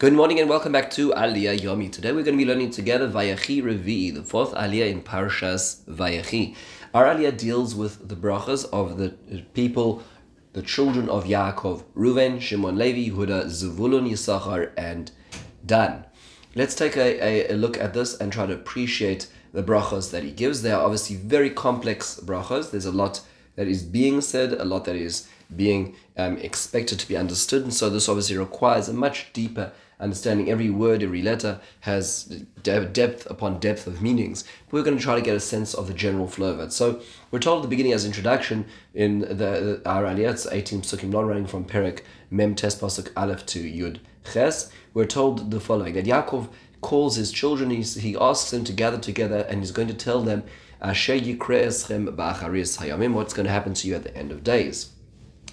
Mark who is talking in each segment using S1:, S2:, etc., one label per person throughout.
S1: Good morning and welcome back to Aliyah Yomi. Today we're going to be learning together Vayechi Revi, the fourth Aliyah in Parshas Vayechi. Our Aliyah deals with the brachas of the people, the children of Yaakov, Reuven, Shimon, Levi, Yehuda, Zevulun, Yisachar, and Dan. Let's take a, a, a, look at this and try to appreciate the brachas that he gives. They are obviously very complex brachas. There's a lot that is being said, a lot that is being um, expected to be understood, and so this obviously requires a much deeper understanding every word, every letter has de- depth upon depth of meanings. We're going to try to get a sense of the general flow of it. So we're told at the beginning as introduction in the, our aliyah, 18 psukim, not running from Perek Mem Tes Pasuk Aleph to Yud Ches. We're told the following that Yaakov calls his children, he, he asks them to gather together, and he's going to tell them what's going to happen to you at the end of days.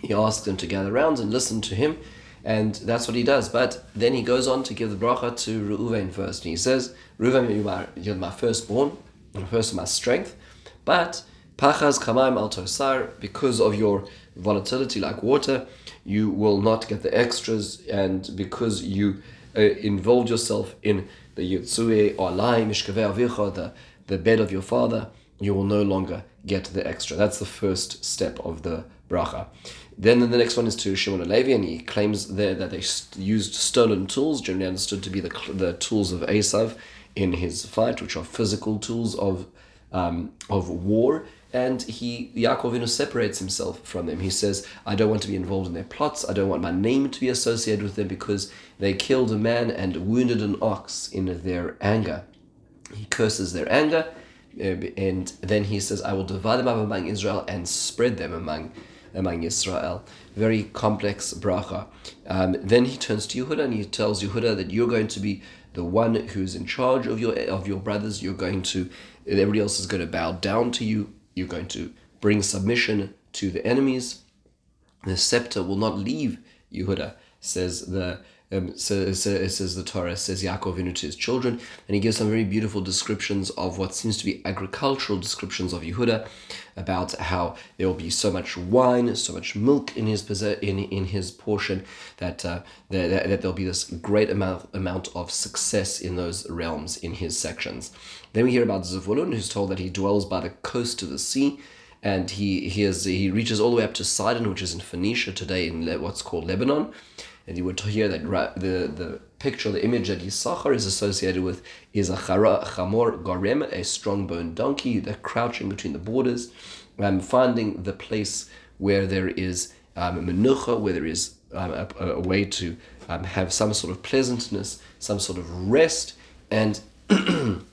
S1: He asks them to gather around and listen to him and that's what he does. But then he goes on to give the bracha to Reuven first. And he says, Reuven, you're my firstborn, the first of my strength. But pachas kamaim al tosar, because of your volatility like water, you will not get the extras. And because you uh, involved yourself in the yitzue or lai mishkaveh avicha, the, the bed of your father, you will no longer get the extra. That's the first step of the bracha. Then the next one is to Shimon Levi, and he claims there that they used stolen tools, generally understood to be the, the tools of Esav in his fight, which are physical tools of um, of war. And he Yaakov separates himself from them. He says, "I don't want to be involved in their plots. I don't want my name to be associated with them because they killed a man and wounded an ox in their anger." He curses their anger, uh, and then he says, "I will divide them up among Israel and spread them among." Among Israel. Very complex bracha. Um, then he turns to Yehuda and he tells Yehuda that you're going to be the one who's in charge of your of your brothers. You're going to everybody else is going to bow down to you. You're going to bring submission to the enemies. The scepter will not leave Yehuda, says the um, it says the Torah says Yaakov Avinu to his children, and he gives some very beautiful descriptions of what seems to be agricultural descriptions of Yehuda, about how there will be so much wine, so much milk in his in in his portion that uh, that, that there'll be this great amount amount of success in those realms in his sections. Then we hear about Zevulun, who's told that he dwells by the coast of the sea and he he, is, he reaches all the way up to Sidon, which is in Phoenicia today in what's called Lebanon, and you would hear that the, the picture, the image that Yisachar is associated with is a chamor garem, a strong boned donkey that crouching between the borders, um, finding the place where there is um, menucha, where there is um, a, a, way to um, have some sort of pleasantness, some sort of rest, and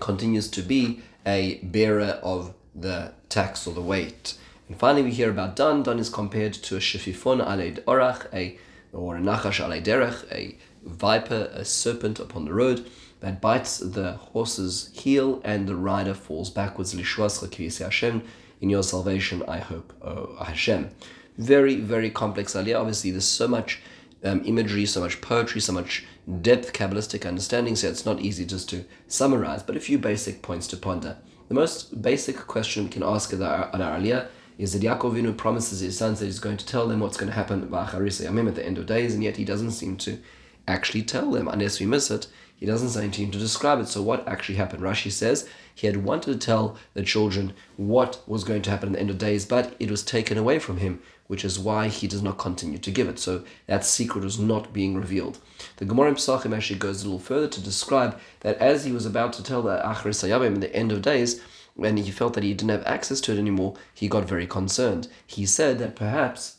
S1: continues to be a bearer of the tax or the weight. And finally, we hear about Dan. Dan is compared to a shefifon aleid orach, a or a nachash alei derech, a viper, a serpent upon the road that bites the horse's heel and the rider falls backwards. Lishuas Hashem, in your salvation I hope, O Hashem. Very, very complex aliyah. Obviously, there's so much um, imagery, so much poetry, so much depth, Kabbalistic understanding, so it's not easy just to summarize, but a few basic points to ponder. The most basic question we can ask our, at our aliyah is that Yaakov promises his sons that he's going to tell them what's going to happen at the end of days, and yet he doesn't seem to actually tell them unless we miss it. He doesn't seem to describe it. So what actually happened? Rashi says he had wanted to tell the children what was going to happen at the end of days, but it was taken away from him, which is why he does not continue to give it. So that secret was not being revealed. The Gemara in Pesachim actually goes a little further to describe that as he was about to tell the Achris Hayamim in the end of days, when he felt that he didn't have access to it anymore, he got very concerned. He said that perhaps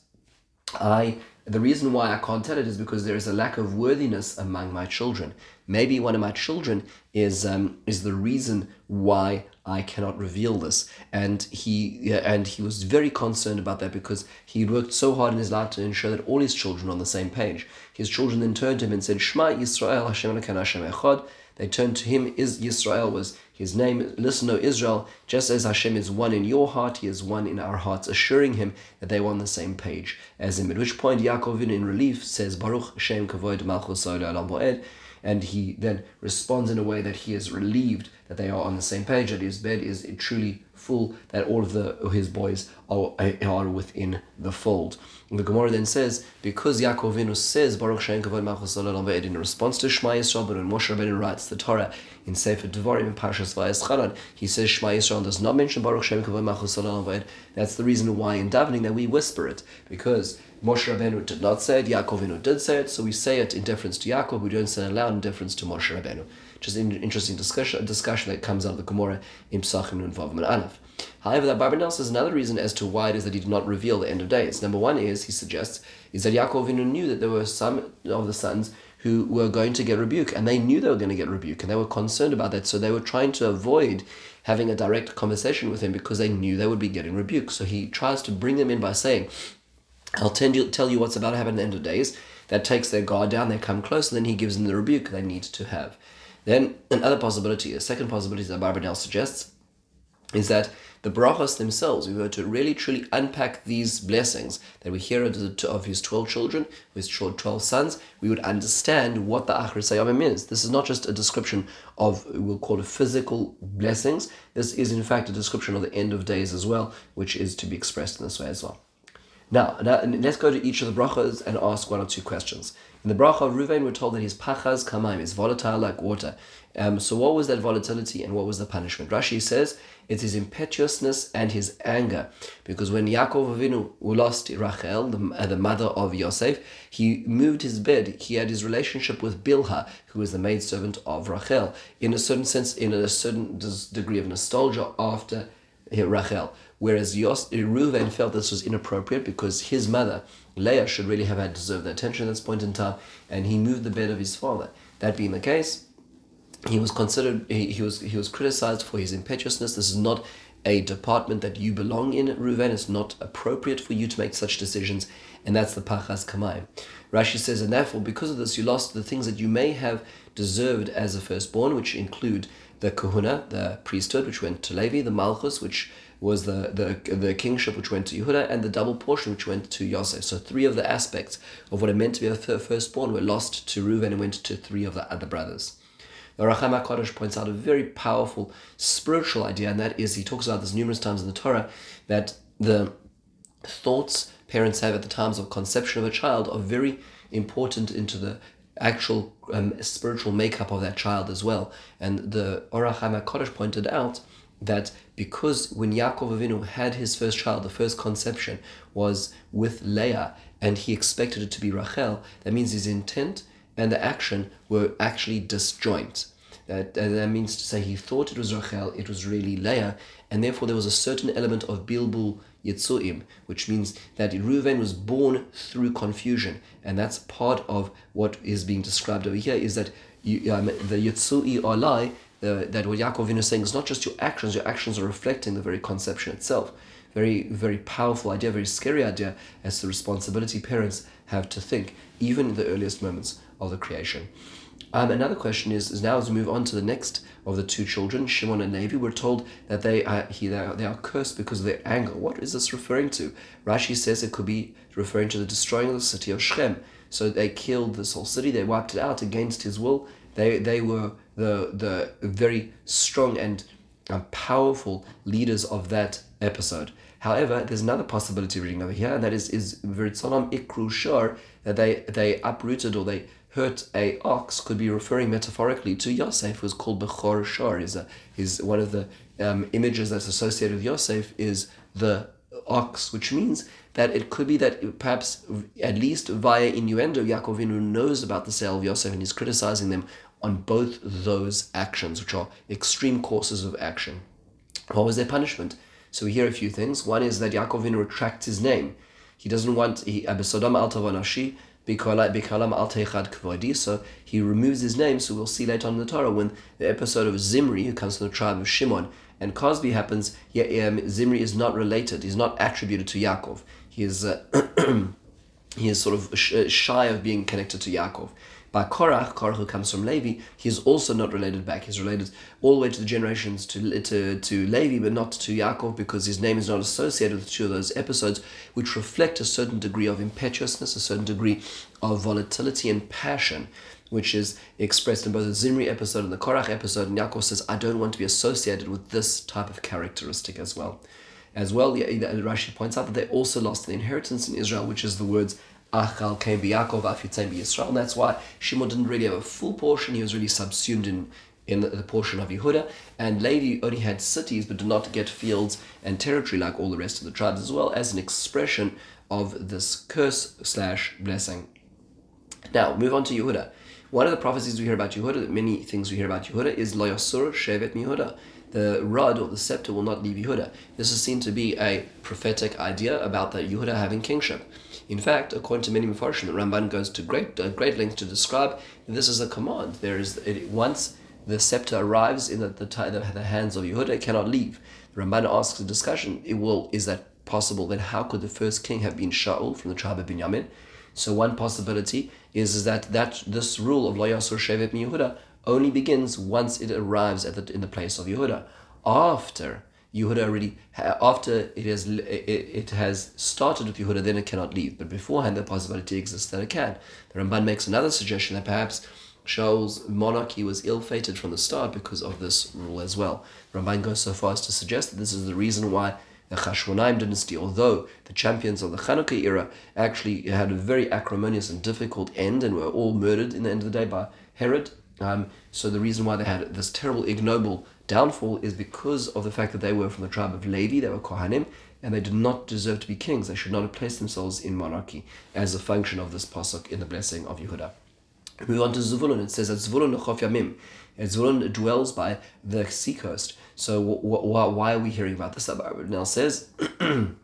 S1: I the reason why I can't tell it is because there is a lack of worthiness among my children. Maybe one of my children is um, is the reason why I cannot reveal this. And he and he was very concerned about that because he worked so hard in his life to ensure that all his children were on the same page. His children then turned to him and said, Shema Yisrael Hashem Hashem Echad. They turned to him. Is Yisrael was his name. Listen, O Israel, just as Hashem is one in your heart, he is one in our hearts, assuring him that they were on the same page as him. At which point Yaakov in relief says, Baruch Hashem kavod malchus and he then responds in a way that he is relieved that they are on the same page, that his bed is truly full, that all of the his boys are, are within the fold. The Gemara then says, because Yaakov Avinu says, Baruch Shem Kavod Malchus in response to Shema Yisrael, but when Moshe Rabbeinu writes the Torah in Sefer Devarim in Parshas Vayeschanan, he says Shema Yisrael does not mention Baruch Shem Kavod Malchus That's the reason why in davening that we whisper it, because Moshe Rabbeinu did not say it, Yaakov Avinu did say it, so we say it in deference to Yaakov, we don't say it aloud in deference to Moshe Rabbeinu. Just an interesting discussion, discussion that comes out of the Gemara in Psachim and Vav Anaf. However, that Barbanel says another reason as to why it is that he did not reveal the end of days. Number one is, he suggests, is that Yaakov knew that there were some of the sons who were going to get rebuke, and they knew they were going to get rebuke, and they were concerned about that, so they were trying to avoid having a direct conversation with him because they knew they would be getting rebuke. So he tries to bring them in by saying, I'll tell you, tell you what's about to happen at the end of days. That takes their guard down, they come close, and then he gives them the rebuke they need to have. Then another possibility, a second possibility that Barbanel suggests, is that the brachas themselves, if we were to really truly unpack these blessings that we hear of his 12 children, his 12 sons, we would understand what the Achris Hayamim is. This is not just a description of, we'll call it physical blessings. This is in fact a description of the end of days as well, which is to be expressed in this way as well. Now, now let's go to each of the brachas and ask one or two questions. In the bracha of Ruvain, we're told that his pachas kamaim is volatile like water. Um, so what was that volatility and what was the punishment? Rashi says it's his impetuousness and his anger. Because when Yaakov Avinu lost Rachel, the, uh, the mother of Yosef, he moved his bed. He had his relationship with Bilhah, who was the maidservant of Rachel. In a certain sense, in a certain degree of nostalgia after Rachel. Whereas Yos, eh, Reuven felt this was inappropriate because his mother, Leah, should really have had deserved the attention at this point in time, and he moved the bed of his father. That being the case, he was considered he, he was he was criticized for his impetuousness. This is not a department that you belong in, Reuven. It's not appropriate for you to make such decisions, and that's the pachas kamai. Rashi says, and therefore, because of this, you lost the things that you may have deserved as a firstborn, which include the kahuna, the priesthood, which went to Levi, the malchus, which was the, the, the kingship, which went to Yehuda, and the double portion, which went to Yosef. So three of the aspects of what it meant to be a firstborn were lost to Reuven and went to three of the other brothers. The Ohr HaChaim HaKadosh points out a very powerful spiritual idea, and that is, he talks about this numerous times in the Torah, that the thoughts parents have at the times of conception of a child are very important into the actual um, spiritual makeup of that child as well. And the Ohr HaChaim HaKadosh pointed out that because when Yaakov Avinu had his first child, the first conception was with Leah, and he expected it to be Rachel, that means his intent and the action were actually disjoint. That, that means to say he thought it was Rachel, it was really Leah, and therefore there was a certain element of Bilbul Yitzuim, which means that Reuven was born through confusion, and that's part of what is being described over here. Is that you, um, the Yitzui uh, that what Yaakov is saying is not just your actions; your actions are reflecting the very conception itself. Very, very powerful idea, very scary idea as the responsibility parents have to think, even in the earliest moments of the creation. Um, another question is, is now as we move on to the next of the two children, Shimon and Levi, we're told that they are, he, they, are, they are cursed because of their anger. What is this referring to? Rashi says it could be referring to the destroying of the city of Shechem. So they killed this whole city, they wiped it out against his will. They, they were the, the very strong and uh, powerful leaders of that episode. However, there's another possibility reading over here, and that is is Viritzalam Ikru Shar, that they, they uprooted or they hurt a ox could be referring metaphorically to Yosef, who's called Bechor Shor. Is is one of the um, images that's associated with Yosef is the ox, which means that it could be that perhaps at least via innuendo, Yaakovinu knows about the sale of Yosef and he's criticizing them on both those actions, which are extreme courses of action. What was their punishment? So we hear a few things. One is that Yaakovinu retracts his name. He doesn't want he Abisodam al so he removes his name, so we'll see later on in the Torah when the episode of Zimri, who comes from the tribe of Shimon, and Kozbi happens, yeah, um, Zimri is not related, he's not attributed to Yaakov. He is, uh, he is sort of shy of being connected to Yaakov. By Korach, Korach who comes from Levi, he is also not related back. He's related all the way to the generations to, to, to Levi, but not to Yaakov because his name is not associated with two of those episodes, which reflect a certain degree of impetuousness, a certain degree of volatility and passion, which is expressed in both the Zimri episode and the Korach episode. And Yaakov says, I don't want to be associated with this type of characteristic as well. As well, the Rashi points out that they also lost the inheritance in Israel, which is the words Achal came Yaakov, Afitzem be Yisrael. And that's why Shimon didn't really have a full portion. He was really subsumed in, in the, the portion of Yehuda. And Levi only had cities but did not get fields and territory like all the rest of the tribes, as well as an expression of this curse slash blessing. Now, move on to Yehuda. One of the prophecies we hear about Yehuda, the many things we hear about Yehuda, is Lo Yasur Shevet Yehuda. The rod or the scepter will not leave Yehuda. This is seen to be a prophetic idea about the Yehuda having kingship. In fact, according to many Mefarshim, the Ramban goes to great uh, great lengths to describe this is a command. There is it, once the scepter arrives in the, the, the, the hands of Yehuda, it cannot leave. The Ramban asks a discussion. It will is that possible? Then how could the first king have been Shaul from the tribe of Binyamin? So one possibility is, is that, that this rule of Lo Yasur Shevet Yehuda only begins once it arrives at the, in the place of Yehuda. After Yehuda already after it has it, has started with Yehuda, then it cannot leave. But beforehand, the possibility exists that it can. The Ramban makes another suggestion that perhaps Shaul's monarchy was ill-fated from the start because of this rule as well. Ramban goes so far as to suggest that this is the reason why the Chashmonaim dynasty, although the champions of the Chanukah era actually had a very acrimonious and difficult end and were all murdered in the end of the day by Herod. Um, so the reason why they had this terrible, ignoble downfall is because of the fact that they were from the tribe of Levi, they were Kohanim, and they did not deserve to be kings. They should not have placed themselves in monarchy as a function of this pasuk in the blessing of Yehuda. We Move on to Zvulun. It says that Zvulun Yamim. Zvulun dwells by the seacoast. So w- w- why are we hearing about this? Now says that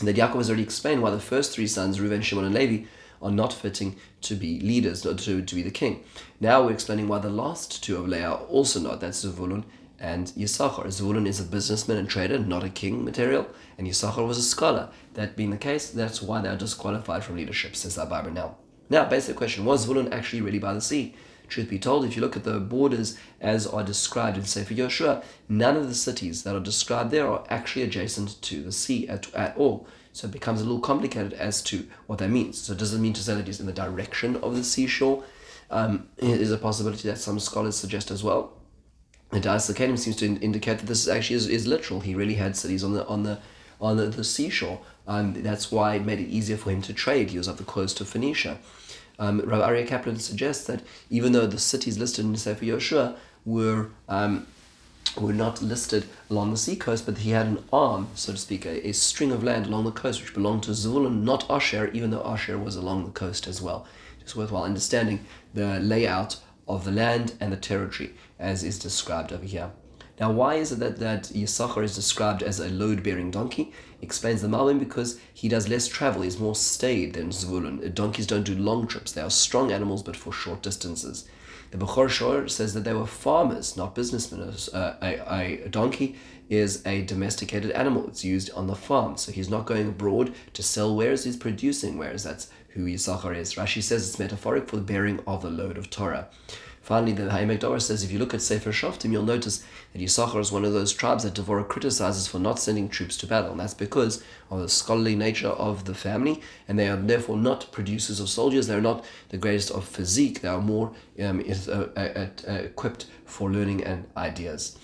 S1: Yaakov has already explained why the first three sons, Reuven, Shimon, and Levi, are not fitting to be leaders, not to, to be the king. Now we're explaining why the last two of Leah are also not. That's Zvulun and Yisachar. Zvulun is a businessman and trader, not a king material, and Yisachar was a scholar. That being the case, that's why they are disqualified from leadership, says Abarbanel. Now, basic question was Zvulun actually really by the sea? Truth be told, if you look at the borders as are described in Sefer Yoshua, none of the cities that are described there are actually adjacent to the sea at, at all. So it becomes a little complicated as to what that means. So does it mean to say that it's in the direction of the seashore? Um, is a possibility that some scholars suggest as well. Da'as Zekenim seems to indicate that this actually is, is literal. He really had cities on the on the on the, the seashore. Um, that's why it made it easier for him to trade. He was up the coast of Phoenicia. Um, Rabbi Aryeh Kaplan suggests that even though the cities listed in Sefer Yoshua were um, were not listed along the seacoast, but he had an arm, so to speak, a, a string of land along the coast which belonged to Zvulun, not Asher, even though Asher was along the coast as well. It's worthwhile understanding the layout of the land and the territory as is described over here. Now, why is it that, that Yisachar is described as a load bearing donkey? Explains the Malbim because he does less travel, he's more staid than Zvulun. Donkeys don't do long trips, they are strong animals but for short distances. The Bechor Shor says that they were farmers, not businessmen. Uh, a, a donkey is a domesticated animal, it's used on the farm. So he's not going abroad to sell wares, he's producing wares. That's who Yisachar is. Rashi says it's metaphoric for the bearing of the load of Torah. Finally, the Ha'amek says if you look at Sefer Shoftim, you'll notice that Yisachar is one of those tribes that Devorah criticizes for not sending troops to battle. And that's because of the scholarly nature of the family, and they are therefore not producers of soldiers. They're not the greatest of physique. They are more um, is, uh, uh, uh, equipped for learning and ideas.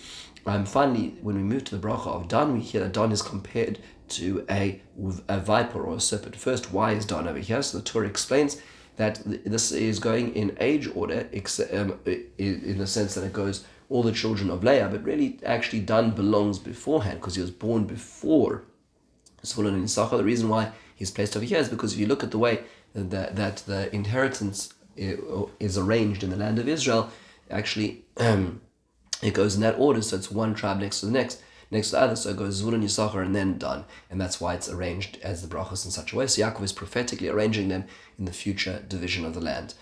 S1: And finally, when we move to the bracha of Dan, we hear that Dan is compared to a, a viper or a serpent. First, why is Dan over here? So the Torah explains that this is going in age order, um, in the sense that it goes all the children of Leah, but really actually Dan belongs beforehand because he was born before Zvulun and Issachar. The reason why he's placed over here is because if you look at the way that, that the inheritance is arranged in the land of Israel, actually um, it goes in that order, so it's one tribe next to the next next to the other. So it goes Zvulun, Yisachar, and then Dan. And that's why it's arranged as the brachos in such a way. So Yaakov is prophetically arranging them in the future division of the land.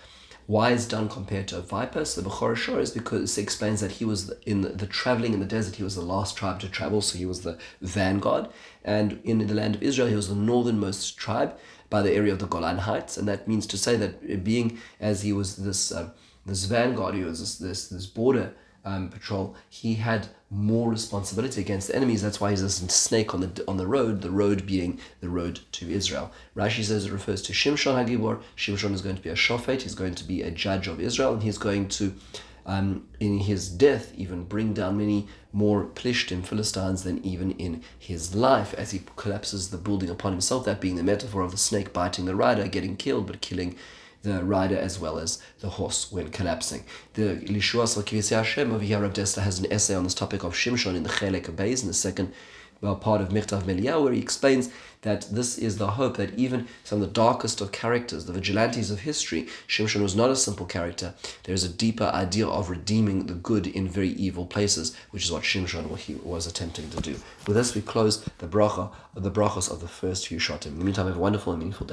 S1: Why is Dan compared to a viper? So the Bechor Shor is because it explains that he was in the, the, traveling in the desert, he was the last tribe to travel, so he was the vanguard. And in the land of Israel, he was the northernmost tribe. by the area of the Golan Heights, and that means to say that being as he was this uh, this vanguard, he was this this, this border um, patrol, he had more responsibility against the enemies. That's why he's this snake on the on the road. The road being the road to Israel. Rashi says it refers to Shimshon Hagibor. Shimshon is going to be a shofet. He's going to be a judge of Israel, and he's going to um, in his death even bring down many more Plishtim Philistines than even in his life as he collapses the building upon himself, that being the metaphor of the snake biting the rider, getting killed, but killing the rider as well as the horse when collapsing. The Lishuas Kivisi Hashem over here, Rav Dessler has an essay on this topic of Shimshon in the Chelek Beis in the second well, part of Michtav Me'Eliyahu, where he explains that this is the hope that even some of the darkest of characters, the vigilantes of history, Shimshon was not a simple character. There is a deeper idea of redeeming the good in very evil places, which is what Shimshon was attempting to do. With this, we close the bracha, the brachas of the first few shotim. In the meantime, have a wonderful and meaningful day.